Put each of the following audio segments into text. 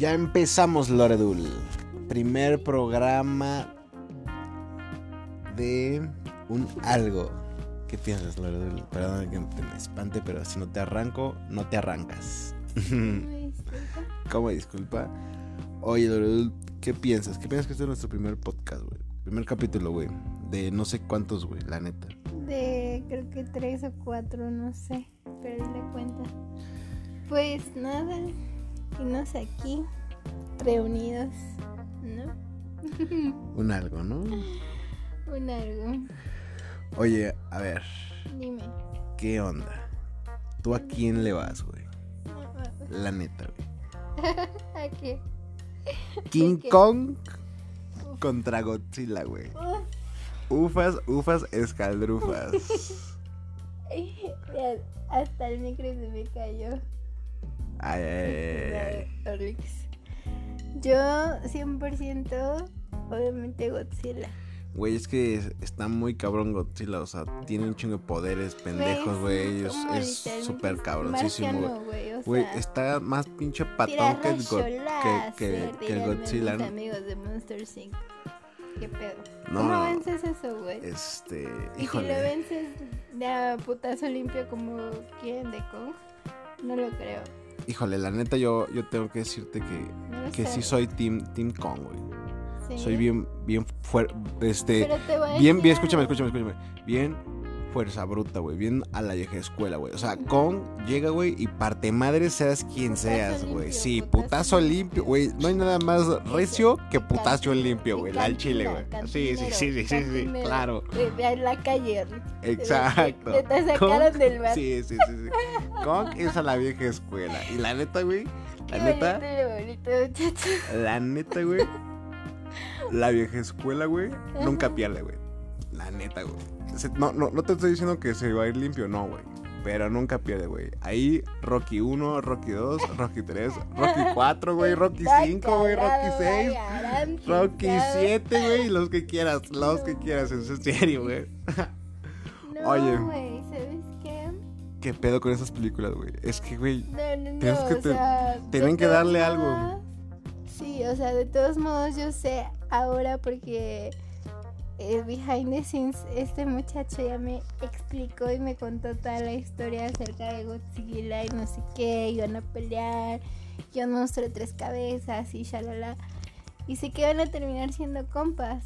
Ya empezamos, Loredul. Primer programa de un algo. ¿Qué piensas, Loredul? Perdón que te me espante, pero si no te arranco, no te arrancas. ¿Cómo disculpa? Oye, Loredul, ¿qué piensas? ¿Qué piensas que este es nuestro primer podcast, güey? Primer capítulo, güey. De no sé cuántos, güey, la neta. De creo que tres o cuatro, no sé. Perdí la cuenta. Pues nada, aquí, reunidos, ¿no? Un algo, ¿no? Un algo. Oye, a ver, Dime. ¿qué onda? ¿Tú a quién le vas, güey? La neta, güey. ¿A qué? King qué? Kong contra Godzilla, güey. Uf, Ufas, ufas, escaldrufas. hasta el micro se me cayó. Ay, ay, ay. Yo 100% obviamente Godzilla. Güey, es que es- está muy cabrón Godzilla, o sea, tiene un chingo de poderes pendejos, güey. Es súper cabroncísimo, güey. güey. O Güey, sea, está más pinche patón que el, go- que, que- que el Godzilla, mis amigos de Monster Inc. ¿Qué pedo? No, ¿Cómo vences eso, güey? Este, Y si lo híjole. vences de a putazo limpio como quieren de Kong, no lo creo. Híjole, la neta yo, yo tengo que decirte que, que sí soy Team, team Kong, güey. Sí. Soy bien, bien fuerte, este, bien, bien, escúchame, escúchame, escúchame. Bien fuerza bruta, güey. Bien a la vieja escuela, güey. O sea, Kong llega, güey, y parte madre seas quien Putazo seas, güey. Sí, putazo putazo limpio, güey. No hay nada más recio que putazo limpio, güey. La al chile, güey. Sí, sí, sí, sí, sí, sí, claro. A la calle. Exacto. Te, te sacaron Kong- del bar. Sí, sí, sí, sí. Kong es a la vieja escuela. Y la neta, güey. La Qué neta. bonito, bonito. La neta, güey. La vieja escuela, güey, nunca pierde, güey. La neta, güey. No, no, no te estoy diciendo que se va a ir limpio, no, güey. Pero nunca pierde, güey. Ahí, Rocky 1, Rocky 2, Rocky 3, Rocky 4, güey, Rocky Está 5, güey, Rocky cagado, 6, güey, Arantes, Rocky ¿sabes? 7, güey, los que quieras, los que quieras, en serio, güey. Oye. Güey, ¿sabes qué? ¿Qué pedo con esas películas, güey? Es que, güey, No, no, no, que o te- sea, tienen que darle algo. Sí, o sea, de todos modos yo sé ahora porque eh, behind the scenes este muchacho ya me explicó y me contó toda la historia acerca de Godzilla y no sé qué, iban a pelear, y un monstruo de tres cabezas y shalala. Y sé que van a terminar siendo compas.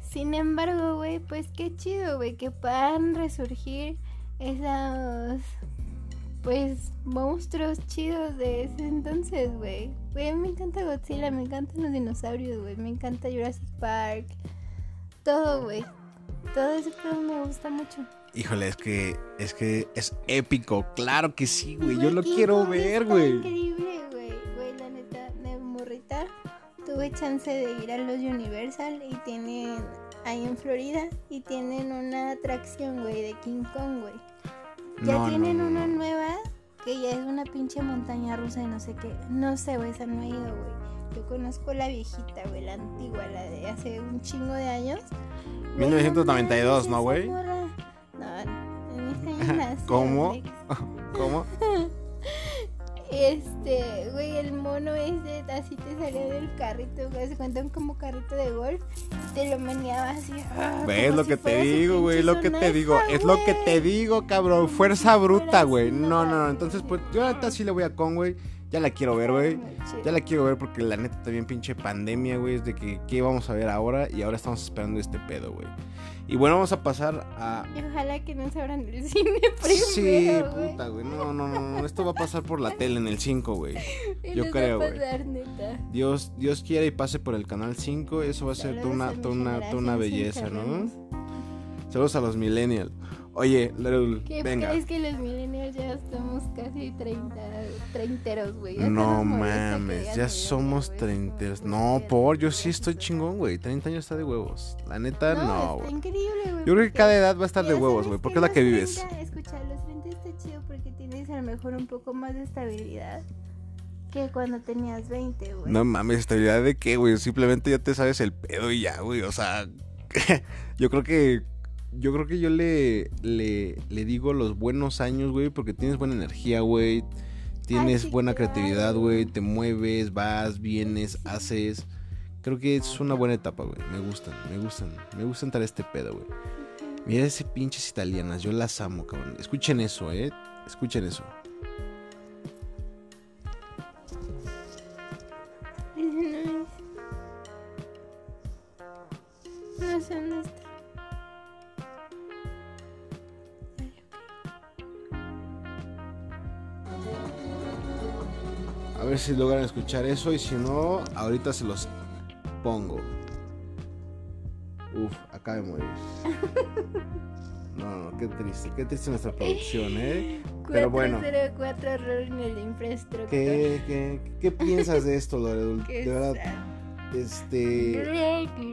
Sin embargo, güey, pues qué chido, güey, que puedan resurgir esos pues monstruos chidos de ese entonces, güey. Güey, me encanta Godzilla, me encantan los dinosaurios, güey, me encanta Jurassic Park. Todo, güey. Todo ese pedo me gusta mucho. híjole, es que, es que es épico. Claro que sí, güey. Yo lo quiero ver, güey. Increíble, güey. Güey, la neta, de morrita, tuve chance de ir a los Universal y tienen ahí en Florida y tienen una atracción, güey, de King Kong, güey. Ya No, tienen no, una no. nueva que ya es una pinche montaña rusa y no sé qué. No sé, güey, esa no ha ido, güey. Yo conozco la viejita, güey, la antigua, la de hace un chingo de años. Güey, 1992, ¿no, güey? No, en este año nació, ¿Cómo? ¿Cómo? Este, güey, el mono ese así te salía del carrito, güey, se cuentan como carrito de golf, te lo meneaba así. ah, ¿Ves como lo si que te digo, güey? Lo que te digo. Es lo que te güey. digo, cabrón. Fuerza bruta, güey. No, no, no. Entonces, pues güey. yo neta sí le voy a con, güey. Ya la quiero ver, güey. Ya la quiero ver porque la neta también pinche pandemia, güey. Es de que qué vamos a ver ahora y ahora estamos esperando este pedo, güey. Y bueno, vamos a pasar a... Y ojalá que no se abran el cine primero, Sí, güey. puta, güey. No, no, no, no. Esto va a pasar por la tele en el 5, güey. Yo creo, güey. Dios, Dios quiera y pase por el canal 5. Eso va a ser toda una, toda una, toda una belleza, ¿no? Saludos a los millennials. Oye, Larul, ¿Qué venga. crees que los millennials ya estamos casi 30, treinteros, güey? No mames, ya somos como No, por, yo sí estoy chingón, güey. 30 años está de huevos. La neta, no, está güey. increíble, güey. Yo creo que cada edad va a estar de huevos, ¿sabes güey, porque es la que vives. 30, escucha, los 30 está chido porque tienes a lo mejor un poco más de estabilidad que cuando tenías 20, güey. No mames, estabilidad de qué, güey. Simplemente ya te sabes el pedo y ya, güey. O sea, yo creo que. Yo creo que yo le, le, le digo los buenos años, güey, porque tienes buena energía, güey. Tienes buena claro. creatividad, güey. Te mueves, vas, vienes, haces. Creo que es una buena etapa, güey. Me gustan, me gustan. Me gusta entrar a este pedo, güey. Mira ese pinches italianas. Yo las amo, cabrón. Escuchen eso, eh. Escuchen eso. Ver si logran escuchar eso. Y si no, ahorita se los pongo. Uf, acaba de morir. No, no, qué triste. Qué triste nuestra producción, eh. Pero bueno. 404 error en el infraestructura. ¿Qué, qué, qué piensas de esto, Loredul? Qué De verdad, este.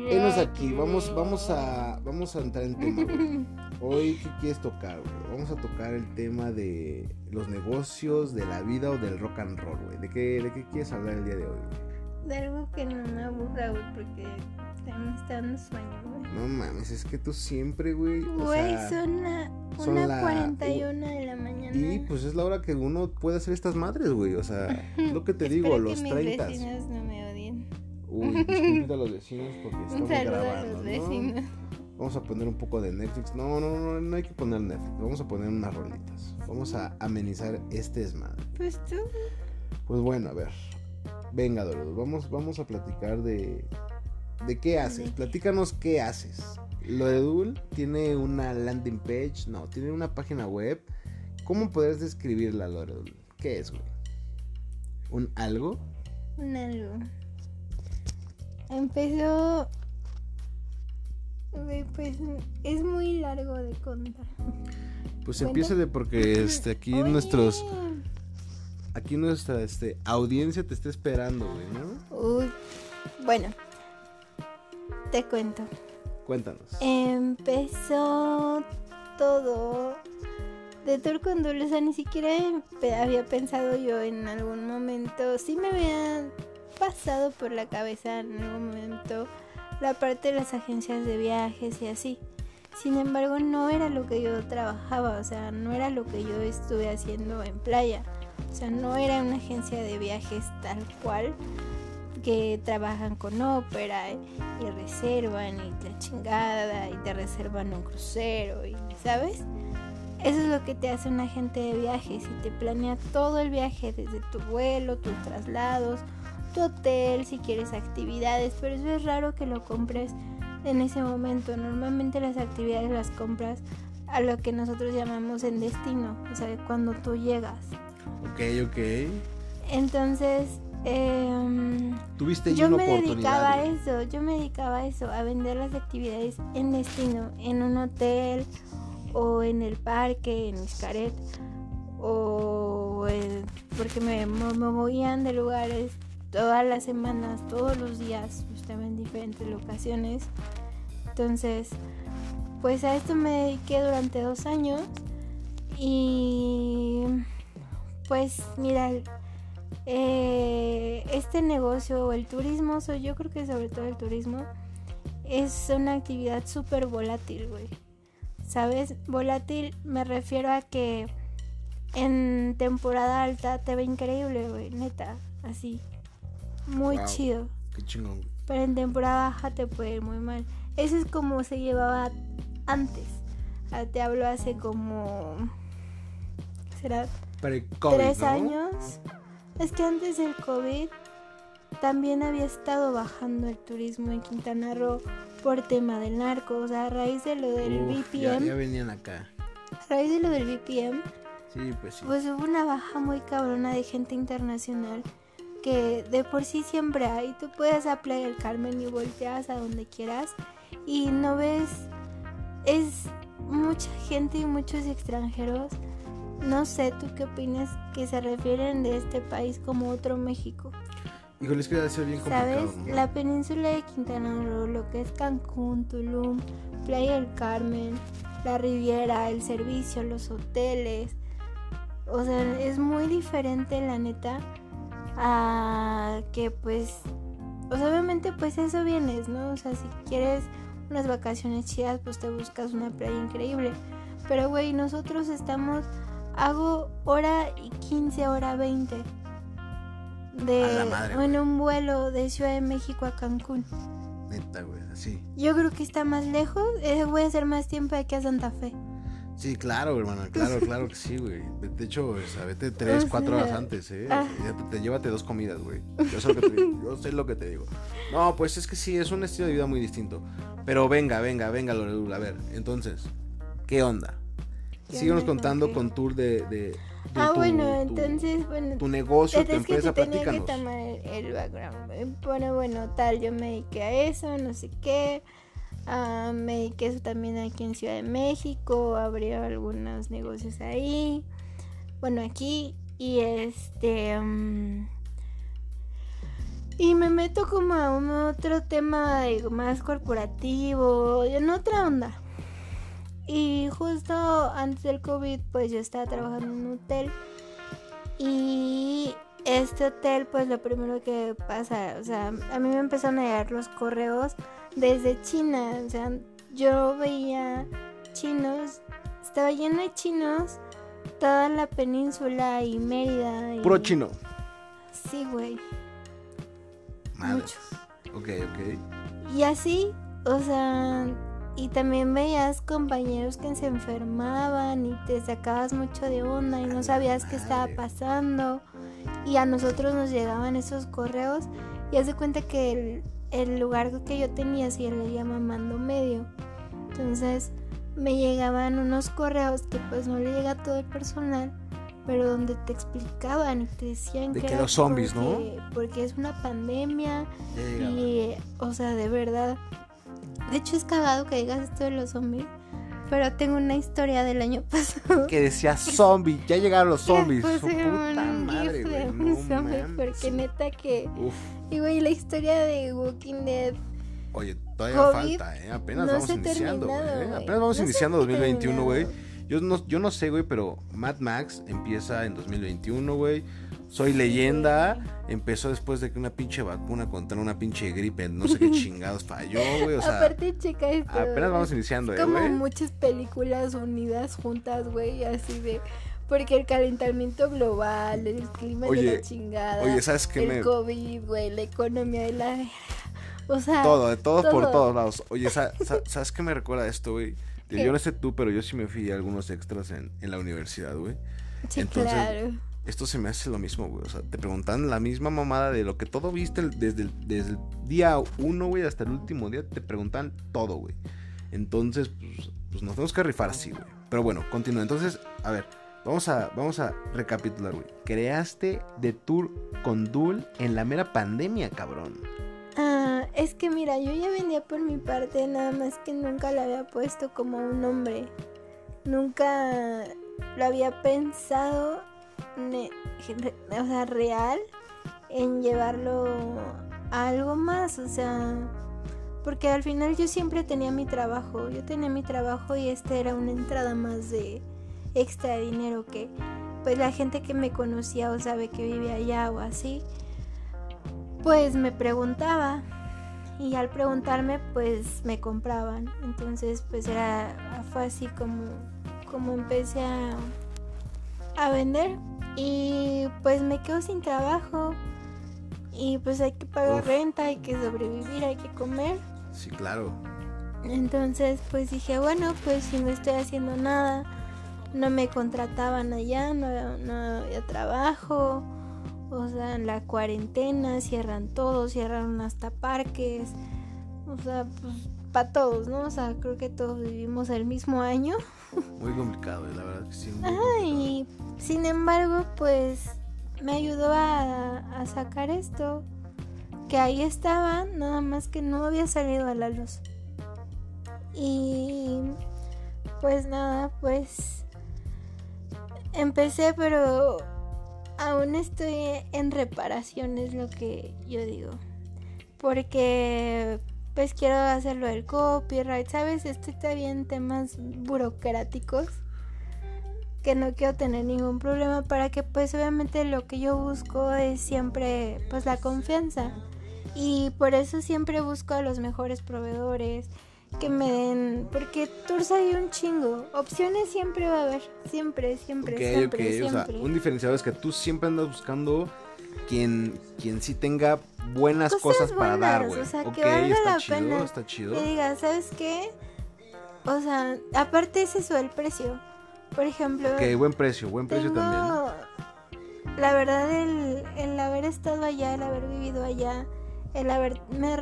Enos aquí, vamos, vamos a. Vamos a entrar en tema. Hoy, ¿qué quieres tocar, güey? Vamos a tocar el tema de los negocios, de la vida o del rock and roll, güey. ¿De qué, ¿De qué quieres hablar el día de hoy, güey? De algo que no me aburra, güey, porque me está dando sueño, güey. No mames, es que tú siempre, güey. o Güey, sea, son la son la- 1.41 de la mañana. Y pues es la hora que uno puede hacer estas madres, güey. O sea, es lo que te digo, los que mis 30. vecinos no me odien. Uy, a los vecinos porque Un estamos saludo grabando. a los ¿no? Vamos a poner un poco de Netflix. No, no, no, no hay que poner Netflix. Vamos a poner unas rolitas. Vamos a amenizar este desmadre. Pues tú. Pues bueno, a ver. Venga, Dorado, vamos, vamos a platicar de. ¿De qué haces? ¿De qué? Platícanos qué haces. Loredul tiene una landing page, no, tiene una página web. ¿Cómo podrías describirla, Loredul? ¿Qué es, güey? ¿Un algo? Un algo. Empezó. Pues es muy largo de contar. Pues empieza de porque este, aquí Oye, nuestros. Aquí nuestra este, audiencia te está esperando, güey, ¿no? Uy, bueno, te cuento. Cuéntanos. Empezó todo de tour con Dulce, o sea, ni siquiera había pensado yo en algún momento, sí me había pasado por la cabeza en algún momento la parte de las agencias de viajes y así. Sin embargo, no era lo que yo trabajaba, o sea, no era lo que yo estuve haciendo en playa. O sea, no era una agencia de viajes tal cual que trabajan con ópera y, reservan y la chingada y te reservan un crucero y sabes eso es lo que te hace un agente de viajes y te planea todo el viaje desde tu vuelo tus traslados tu hotel si quieres actividades pero eso es raro que lo compres en ese momento. Normalmente las actividades las compras a lo que nosotros llamamos en destino o sea cuando tú llegas. Ok, ok. entonces em, Tuviste yo me dedicaba a eso, yo me dedicaba a eso, a vender las actividades en destino, en un hotel o en el parque, en Xcaret, o porque me movían de lugares todas las semanas, todos los días, yo estaba en diferentes locaciones. Entonces, pues a esto me dediqué durante dos años y pues mira, eh, este negocio o el turismo, yo creo que sobre todo el turismo, es una actividad súper volátil, güey. ¿Sabes? Volátil me refiero a que en temporada alta te ve increíble, güey, neta, así. Muy Wow. chido. Qué chingón. Pero en temporada baja te puede ir muy mal. Eso es como se llevaba antes. Te hablo hace como... ¿Será COVID, tres ¿no? años. Es que antes del COVID también había estado bajando el turismo en Quintana Roo por tema del narco. O sea, a raíz de lo del Uf, ya, VPN, ya venían acá. a raíz de lo del VPN, Sí, pues sí. pues hubo una baja muy cabrona de gente internacional que de por sí siempre hay. Tú puedes a Playa del Carmen y volteas a donde quieras y no ves. Es mucha gente y muchos extranjeros. No sé, ¿tú qué opinas que se refieren de este país como otro México? Híjole, es que debe ser bien complicado. ¿Sabes? ¿no? La península de Quintana Roo, lo que es Cancún, Tulum, Playa del Carmen, la Riviera, el servicio, los hoteles. O sea, es muy diferente la neta a que pues... O sea, obviamente pues eso vienes, ¿no? O sea, si quieres unas vacaciones chidas, pues te buscas una playa increíble. Pero güey, nosotros estamos hago hora y 15, hora 20 de madre, en un vuelo de Ciudad de México a Cancún. Neta, güey, así. Yo creo que está más lejos, eh, voy a hacer más tiempo de aquí a Santa Fe. Sí, claro, hermana, claro, claro que sí, güey. De hecho, o sea, vete tres, O cuatro sea, horas antes, ¿eh? ah. Ya te, te- llévate dos comidas, güey. Yo sé, lo que te, yo sé lo que te digo. No, pues es que sí, es un estilo de vida muy distinto. Pero venga, venga, venga, Lorelul, a ver, entonces, ¿qué onda? ¿Qué Síguenos onda contando con tour de... de- Ah, tu- bueno, tu- entonces, bueno, Tu negocio, es tu que empresa, te tenía que tomar el, el background. Bueno, bueno, tal, yo me dediqué a eso, no sé qué. Ah, me dediqué también aquí en Ciudad de México, abrí algunos negocios ahí. Bueno, aquí y este... mm, y me meto como a un otro tema más corporativo, en otra onda. Y justo antes del COVID, pues yo estaba trabajando en un hotel. Y este hotel, pues lo primero que pasa, o sea, a mí me empezaron a llegar los correos desde China. O sea, yo veía chinos, estaba lleno de chinos, toda la península y Mérida. Y... Puro chino. Sí, güey. Mucho. Ok, ok. Y así, o sea, y también veías compañeros que se enfermaban y te sacabas mucho de onda y no sabías qué estaba pasando. Y a nosotros nos llegaban esos correos y haz de cuenta que el, el lugar que yo tenía se le llama mando medio. Entonces me llegaban unos correos que pues no le llega a todo el personal, pero donde te explicaban y te decían De que los zombies, ¿no? porque- es una pandemia y, o sea, de verdad. De hecho, es cagado que digas esto de los zombies. Pero tengo una historia del año pasado. Que decía zombie, ya llegaron los zombies. Su puse puta un madre, un zombie, porque neta que. Uf. Y güey, la historia de Walking Dead. Oye, todavía COVID falta, ¿eh? Apenas no vamos iniciando, güey. ¿eh? güey. Apenas vamos No iniciando 2021, güey. Yo no, yo no sé, güey, pero Mad Max empieza en 2021, güey. Soy leyenda. Empezó después de que una pinche vacuna contra una pinche gripe, no sé qué chingados falló, güey. O sea, Aparte, checa esto. apenas vamos iniciando, eh, como güey. muchas películas unidas juntas, güey, así de. Porque el calentamiento global, el clima de Oye, la chingada. Oye, ¿sabes qué el me.? COVID, güey, la economía de la. O sea. Todo, de todo, por todo. todos lados. Oye, sa- sa- ¿sabes qué me recuerda esto, güey? Yo- no sé tú, pero yo sí me fui a algunos extras en, en la universidad, güey. Sí, entonces, claro. Esto se me hace lo mismo, güey. O sea, te preguntan la misma mamada de lo que todo viste desde, el, desde el día uno, güey, hasta el último día. Te preguntan todo, güey. Entonces, pues, pues nos tenemos que rifar así, güey. Pero bueno, continúa. Entonces, a ver, vamos a, vamos a recapitular, güey. Creaste de tour con Dul en la mera pandemia, cabrón. Ah, es que mira, yo ya vendía por mi parte, nada más que nunca le había puesto como un nombre. Nunca lo había pensado, o sea, real, en llevarlo a algo más, o sea, porque al final yo siempre tenía mi trabajo, yo tenía mi trabajo y este era una entrada más de extra dinero que pues la gente que me conocía o sabe que vivía allá o así, pues me preguntaba. Y al preguntarme pues me compraban. Entonces pues era fue así como como empecé a, a vender. Y pues me quedo sin trabajo. Y pues hay que pagar Uf. renta hay que sobrevivir hay que comer. Sí, claro. entonces pues dije bueno pues si no estoy haciendo nada no me contrataban allá no, no había trabajo o sea, en la cuarentena cierran todo, cierran hasta parques. O sea, pues para todos, ¿no? O sea, creo que todos vivimos el mismo año. Muy complicado, eh, la verdad que sí. Muy Ajá, complicado. y sin embargo, pues me ayudó a, a sacar esto. Que ahí estaba, nada más que no había salido a la luz. Y pues nada, pues empecé, pero aún estoy en reparación, es lo que yo digo. Porque pues quiero hacerlo del copyright, ¿sabes? Estoy todavía en temas burocráticos que no quiero tener ningún problema para que pues obviamente lo que yo busco es siempre pues la confianza y por eso siempre busco a los mejores proveedores que me den, porque tours hay un chingo, opciones siempre va a haber, siempre, siempre, Ok, siempre, o sea, un diferenciador es que tú siempre andas buscando quien, quien sí tenga buenas cosas, Cosas para dar, güey. o sea, que ok, valga está la chido, pena. está chido. Que diga, ¿sabes qué? O sea, aparte es eso, el precio. Por ejemplo, Ok, buen precio, buen precio tengo, también. la verdad, el, el haber estado allá, el haber vivido allá, el haberme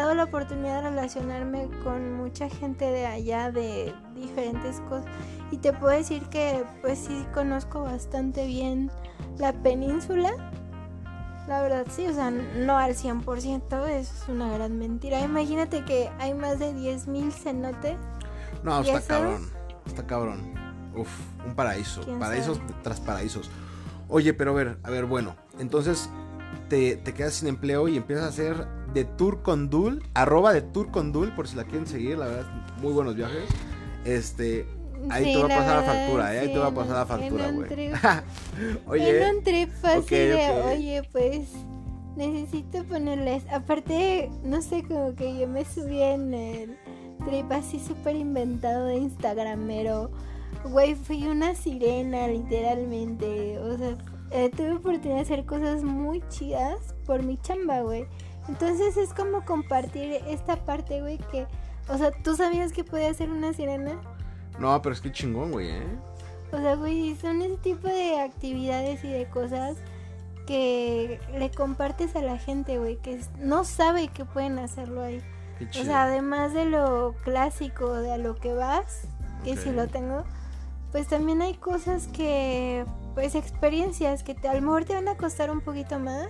dado la oportunidad de relacionarme con mucha gente de allá, de diferentes cosas. Y te puedo decir que, pues sí, conozco bastante bien la península. La verdad, sí, o sea, no al 100%, eso es una gran mentira. Imagínate que hay más de 10.000 cenotes. No, ¿y está cabrón. Está cabrón. Uf, un paraíso. ¿Quién Paraísos sabe? tras paraísos. Oye, pero a ver, a ver, bueno. Entonces te, te quedas sin empleo y empiezas a hacer de tour con Dul. Arroba de tour con Dul, por si la quieren seguir, la verdad, muy buenos viajes. Este, ahí Sí, te va a pasar la factura, ¿eh? Ahí te va a pasar la factura, güey. Oye, En un trip de, ok. oye, pues necesito ponerles. Aparte, no sé, como que yo me subí en el trip así súper inventado de Instagramero. Güey, fui una sirena, literalmente. O sea, eh, tuve oportunidad de hacer cosas muy chidas por mi chamba, güey. Entonces es como compartir esta parte, güey, que. O sea, ¿tú sabías que podía ser una sirena? no, pero es que chingón, güey, ¿eh? O sea, güey, son ese tipo de actividades y de cosas que le compartes a la gente, güey, que no sabe que pueden hacerlo ahí. Qué O chido. sea, además de lo clásico, de a lo que vas, que sí Ok. lo tengo, pues también hay cosas que, pues experiencias que te, a lo mejor te van a costar un poquito más,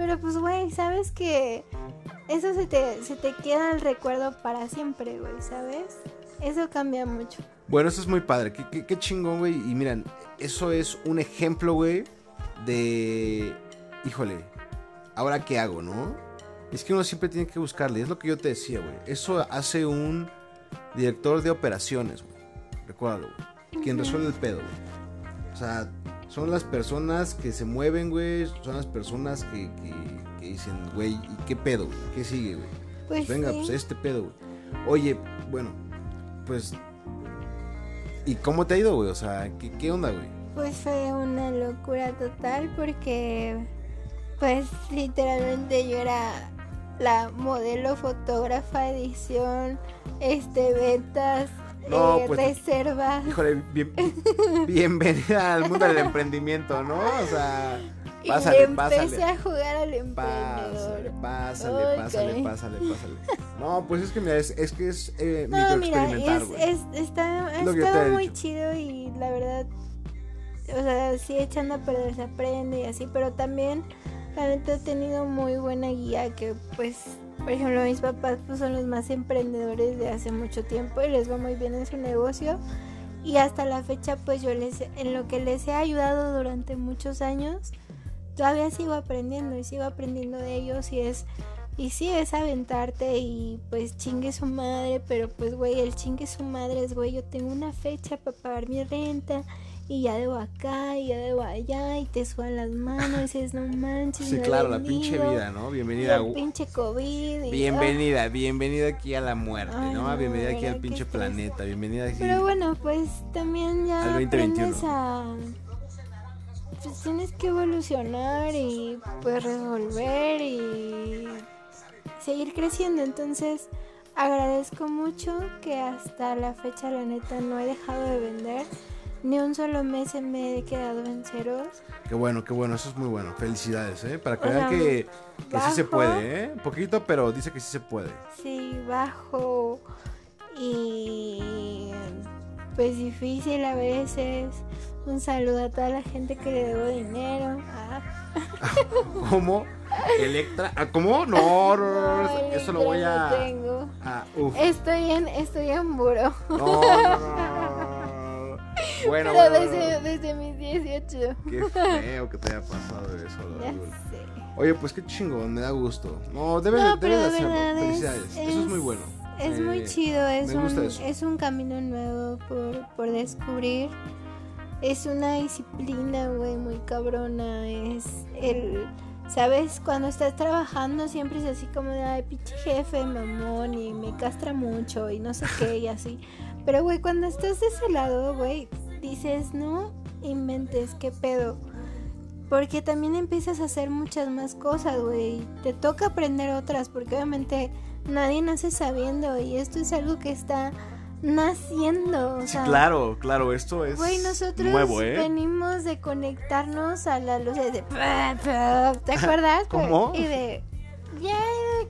pero pues, güey, sabes que eso se te, se te queda el recuerdo para siempre, güey, ¿sabes? Eso cambia mucho. Bueno, eso es muy padre. Qué, qué- qué chingón, güey. Y miren, eso es un ejemplo, güey, de... Híjole, ¿ahora qué hago, no? Es que uno siempre tiene que buscarle. Es lo que yo te decía, güey. Eso hace un director de operaciones, güey. Recuérdalo, güey. Quien resuelve el pedo, güey. O sea, son las personas que se mueven, güey. Son las personas que, que- que dicen, güey, ¿y qué pedo? güey? ¿Qué sigue, güey? Pues Venga, sí. pues este pedo, güey. Oye, bueno, pues. ¿Y cómo te ha ido, güey? O sea, ¿qué, qué onda, güey? Pues fue una locura total porque pues literalmente yo era la modelo, fotógrafa, edición, este, ventas, No, eh, pues, reservas. Híjole, bien- bienvenida al mundo del emprendimiento, ¿no? O sea, y pásale, empecé pásale. a jugar al emprendedor. pásale, pásale, pásale, pásale. No, pues es que mira, es, es que es eh, No, mira, es, es, está, ha Es lo que yo te estado he muy dicho. chido y la verdad, o sea, sí echando a perder se aprende y así, pero también, la neta, he tenido muy buena guía que, pues, por ejemplo, mis papás pues, son los más emprendedores de hace mucho tiempo y les va muy bien en su negocio. Y hasta la fecha, pues yo les, en lo que les he ayudado durante muchos años, todavía sigo aprendiendo y sigo aprendiendo de ellos y es y sí, es aventarte y pues chingue su madre, pero pues güey, el chingue su madre es güey, yo tengo una fecha para pagar mi renta y ya debo acá y ya debo allá y te sudan las manos y dices, no manches. Sí, no claro, la pinche vida, ¿no? Bienvenida. el pinche COVID. y- Bienvenida, bienvenida aquí a la muerte, Ay, ¿no? Bienvenida aquí al pinche planeta, bienvenida aquí. Pero bueno, pues también ya Al 2021. aprendes a... Pues tienes que evolucionar y pues resolver y seguir creciendo. Entonces agradezco mucho que hasta la fecha la neta no he dejado de vender. Ni un solo mes me he quedado en ceros. Qué bueno, qué bueno, eso es muy bueno. Felicidades, ¿eh? Para que O vean sea, que, que sí se puede, ¿eh? Poquito, pero dice que sí se puede. Sí, bajo y pues difícil a veces. Un saludo a toda la gente que le debo dinero. Ah, ¿Cómo? Electra. ¿Ah, ¿Cómo? No, no, no, no, no, eso lo voy no a. tengo. a uf. Estoy en, estoy en buro. No, no, no. Bueno, Pero bueno, desde, bueno. desde mis 18. Qué feo que te haya pasado eso, la. Oye, pues qué chingón, me da gusto. No, debes, No, pero de hacerlo. es- Felicidades. eso es muy bueno. Es Eh, muy chido, es un, es un camino nuevo por, por descubrir. Es una disciplina, güey, muy cabrona. Es el ¿Sabes? Cuando estás trabajando siempre es así como de, ay, pinche jefe, mamón, y me castra mucho y no sé qué y así. Pero, güey, cuando estás de ese lado, güey, dices, no inventes, qué pedo. Porque también empiezas a hacer muchas más cosas, güey. Te toca aprender otras, porque obviamente nadie nace sabiendo y esto es algo que está naciendo. O Sí, claro, claro, esto es Güey, nosotros nuevo, ¿eh? venimos de conectarnos a la luz de... ¿Te acuerdas? ¿Cómo? Y de... Ya,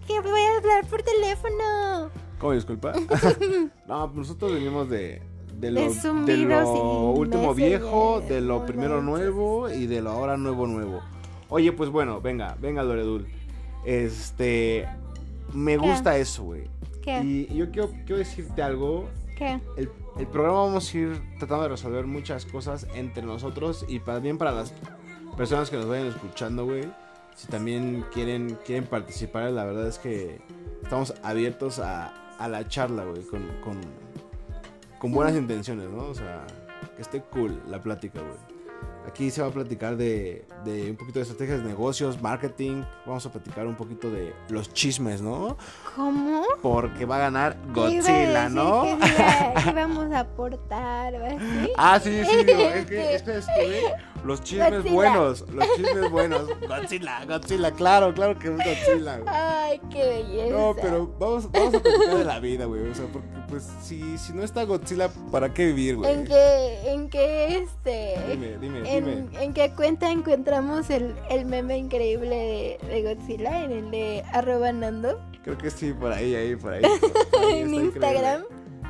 que voy a hablar por teléfono. ¿Cómo disculpa? no, pues nosotros venimos de de lo, De lo último viejo, de lo primero nuevo y de lo ahora nuevo nuevo. Oye, pues bueno, venga, venga Loredul. Este me ¿Qué? gusta eso, güey. ¿Qué? Y yo quiero, quiero decirte algo. ¿Qué? El, el programa vamos a ir tratando de resolver muchas cosas entre nosotros y también para las personas que nos vayan escuchando, güey. Si también quieren, quieren participar, la verdad es que estamos abiertos a, a la charla, güey, con, con, con buenas intenciones, ¿no? O sea, que esté cool la plática, güey. Aquí se va a platicar de, de un poquito de estrategias de negocios, marketing. Vamos a platicar un poquito de los chismes, ¿no? ¿Cómo? Porque va a ganar Godzilla, ¿no? Que, que íbamos a aportar. Ah, sí, sí, no, es que, es que, es que, güey, los chismes Godzilla. buenos, los chismes buenos. Godzilla, Godzilla, claro, claro que es Godzilla, güey. Ay, qué belleza. No, pero vamos, vamos a platicar de la vida, güey. O sea, porque pues si, si no está Godzilla, ¿para qué vivir, güey? ¿En qué, en qué, este... Dime, dime, En, dime. ¿En qué cuenta encontramos el, el meme increíble de, de Godzilla? En el de arroba Nando. Creo que sí, por ahí, ahí, por ahí. por ahí En Instagram.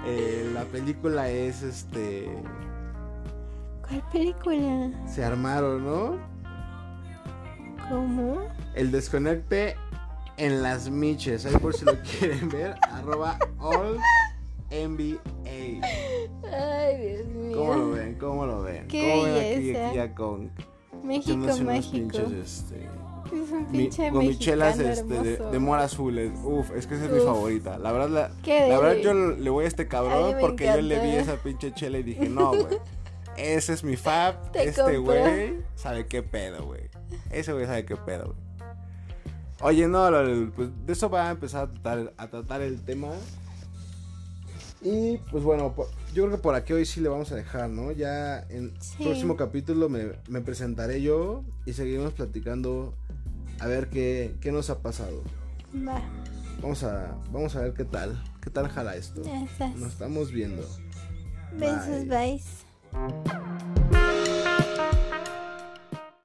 Eh, la película es este. ¿Cuál película? Se armaron, ¿no? ¿Cómo? El desconecte en las miches. Ahí por si lo quieren ver. arroba all NBA. Ay, Dios mío. ¿Cómo lo ven? ¿Cómo lo ven? Qué ¿Cómo aquí, belleza. aquí con México mágico. pinches, este, Es un mi- pinche mexicano este, de, de mora. Uf, es que esa es mi favorita. La verdad, la, Qué la verdad yo le voy a este cabrón porque yo le vi esa pinche chela y dije, no, güey. Ese es mi fab. Te este güey sabe qué pedo, güey. Ese güey sabe qué pedo, güey. Oye, no, pues de eso va a empezar a tratar, a tratar el tema. Y pues bueno, yo creo que por aquí hoy sí le vamos a dejar, ¿no? Ya en Sí. el próximo capítulo me, me presentaré yo y seguiremos platicando a ver qué, qué nos ha pasado. Va, Vamos a, vamos a ver qué tal, qué tal jala esto. Nos estamos viendo. Besos, Bye. bye.